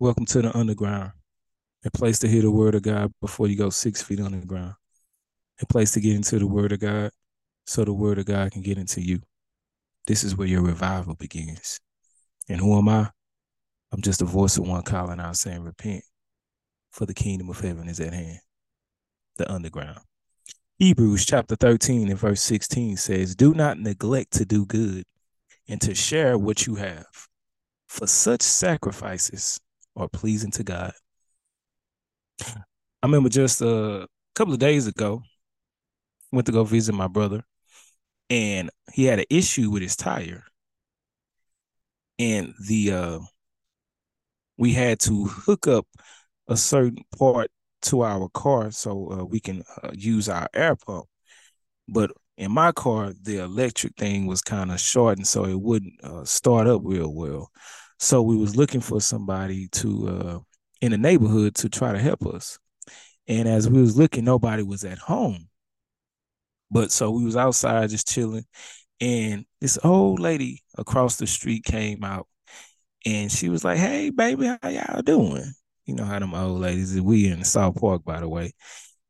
Welcome to the underground, a place to hear the word of God before you go six feet underground, a place to get into the word of God so the word of God can get into you. This is where your revival begins. And who am I? I'm just a voice of one calling out saying, Repent, for the kingdom of heaven is at hand. The underground. Hebrews chapter 13 and verse 16 says, Do not neglect to do good and to share what you have, for such sacrifices are pleasing to God. I remember just a couple of days ago, went to go visit my brother, and he had an issue with his tire. And the uh we had to hook up a certain part to our car so uh, we can uh, use our air pump. But in my car, the electric thing was kind of short, and so it wouldn't uh, start up real well. So we was looking for somebody to uh, in the neighborhood to try to help us. And as we was looking, nobody was at home. But so we was outside just chilling, and this old lady across the street came out, and she was like, "Hey, baby, how y'all doing?" You know how them old ladies. We in South Park, by the way.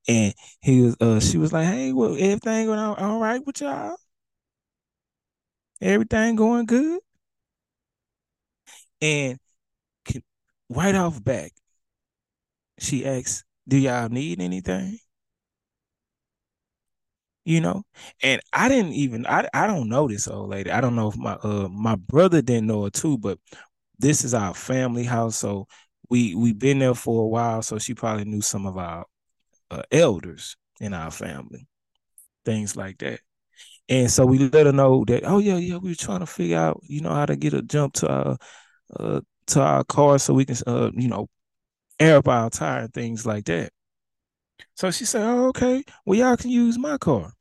And he was, uh, she was like, "Hey, well, everything going all, all right with y'all? Everything going good?" And right off back, she asks, Do y'all need anything? You know, and I didn't even I I don't know this old lady. I don't know if my uh my brother didn't know her too, but this is our family house, so we we've been there for a while, so she probably knew some of our uh, elders in our family, things like that. And so we let her know that, oh yeah, yeah, we were trying to figure out, you know, how to get a jump to our uh, to our car so we can, uh, you know, air up our tire and things like that. So she said, "Oh, okay. Well, y'all can use my car."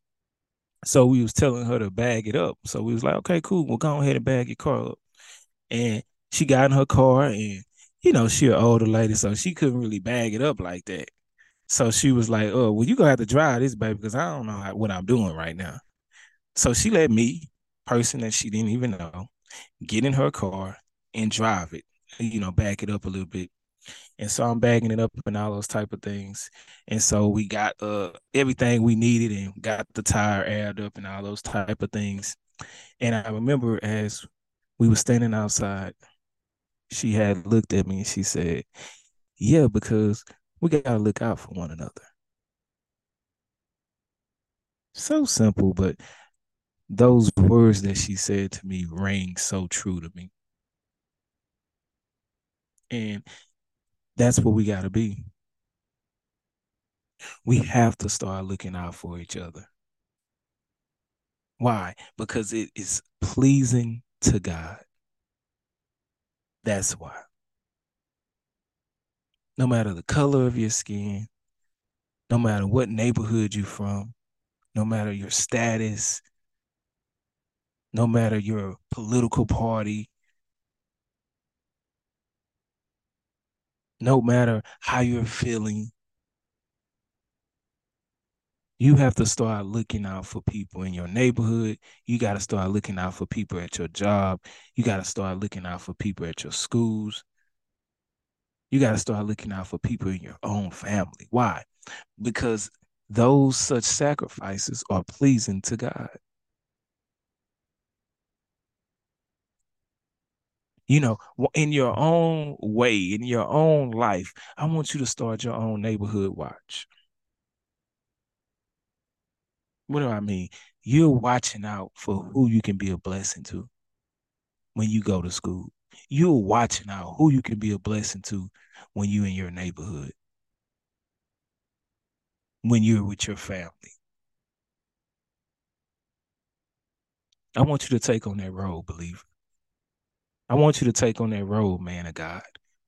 So we was telling her to bag it up. So we was like, "Okay, cool. We'll go ahead and bag your car up." And she got in her car, and you know, she an older lady, so she couldn't really bag it up like that. So she was like, "Oh, well, you gonna have to drive this, baby, because I don't know how, what I'm doing right now." So she let me, person that she didn't even know, get in her car and drive it. You know, back it up a little bit. And so I'm bagging it up and all those type of things. And so we got uh everything we needed and got the tire aired up and all those type of things. And I remember as we were standing outside, she had looked at me and she said, Yeah, because we gotta look out for one another. So simple, but those words that she said to me rang so true to me. And that's what we got to be. We have to start looking out for each other. Why? Because it is pleasing to God. That's why. No matter the color of your skin, no matter what neighborhood you're from, no matter your status, no matter your political party, no matter how you're feeling, you have to start looking out for people in your neighborhood. You got to start looking out for people at your job. You got to start looking out for people at your schools. You got to start looking out for people in your own family. Why? Because those such sacrifices are pleasing to God. You know, in your own way, in your own life, I want you to start your own neighborhood watch. What do I mean? You're watching out for who you can be a blessing to when you go to school. You're watching out who you can be a blessing to when you're in your neighborhood, when you're with your family. I want you to take on that role, believer. I want you to take on that role, man of God,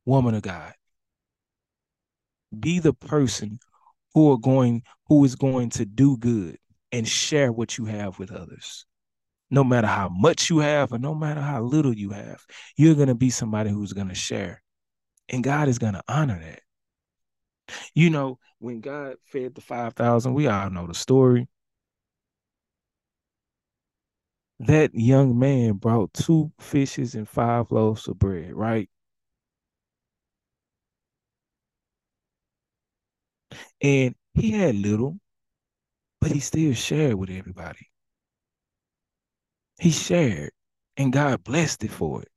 woman of God. Be the person who are going who is going to do good and share what you have with others. No matter how much you have or no matter how little you have, you're going to be somebody who's going to share. And God is going to honor that. You know, when God fed the 5,000, we all know the story that young man brought two fishes and five loaves of bread, right? And he had little, but he still shared with everybody. He shared, and God blessed it for it.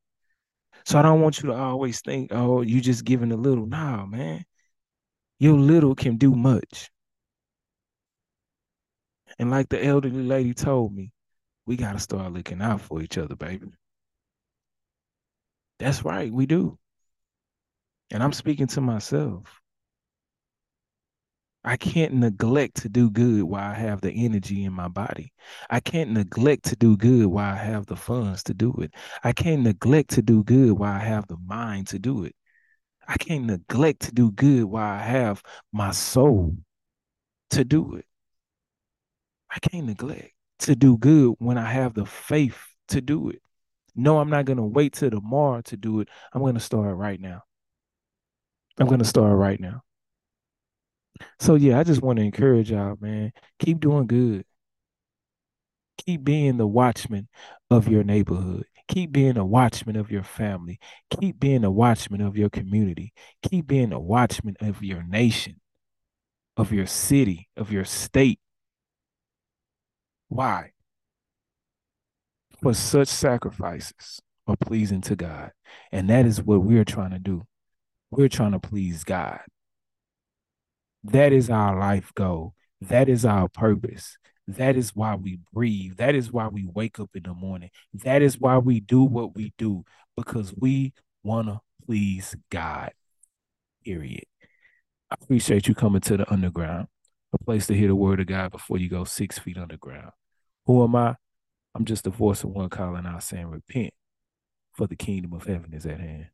So I don't want you to always think, oh, you just giving a little. Nah, man. Your little can do much. And like the elderly lady told me, we got to start looking out for each other, baby. That's right, we do. And I'm speaking to myself. I can't neglect to do good while I have the energy in my body. I can't neglect to do good while I have the funds to do it. I can't neglect to do good while I have the mind to do it. I can't neglect to do good while I have my soul to do it. I can't neglect to do good when I have the faith to do it. No, I'm not going to wait till tomorrow to do it. I'm going to start right now. I'm going to start right now. So yeah, I just want to encourage y'all, man. Keep doing good. Keep being the watchman of your neighborhood. Keep being a watchman of your family. Keep being a watchman of your community. Keep being a watchman of your nation, of your city, of your state. Why? For such sacrifices are pleasing to God. And that is what we're trying to do. We're trying to please God. That is our life goal. That is our purpose. That is why we breathe. That is why we wake up in the morning. That is why we do what we do because we want to please God. Period. I appreciate you coming to the underground, a place to hear the word of God before you go six feet underground. Who am I? I'm just the voice of one calling out saying, Repent, for the kingdom of heaven is at hand.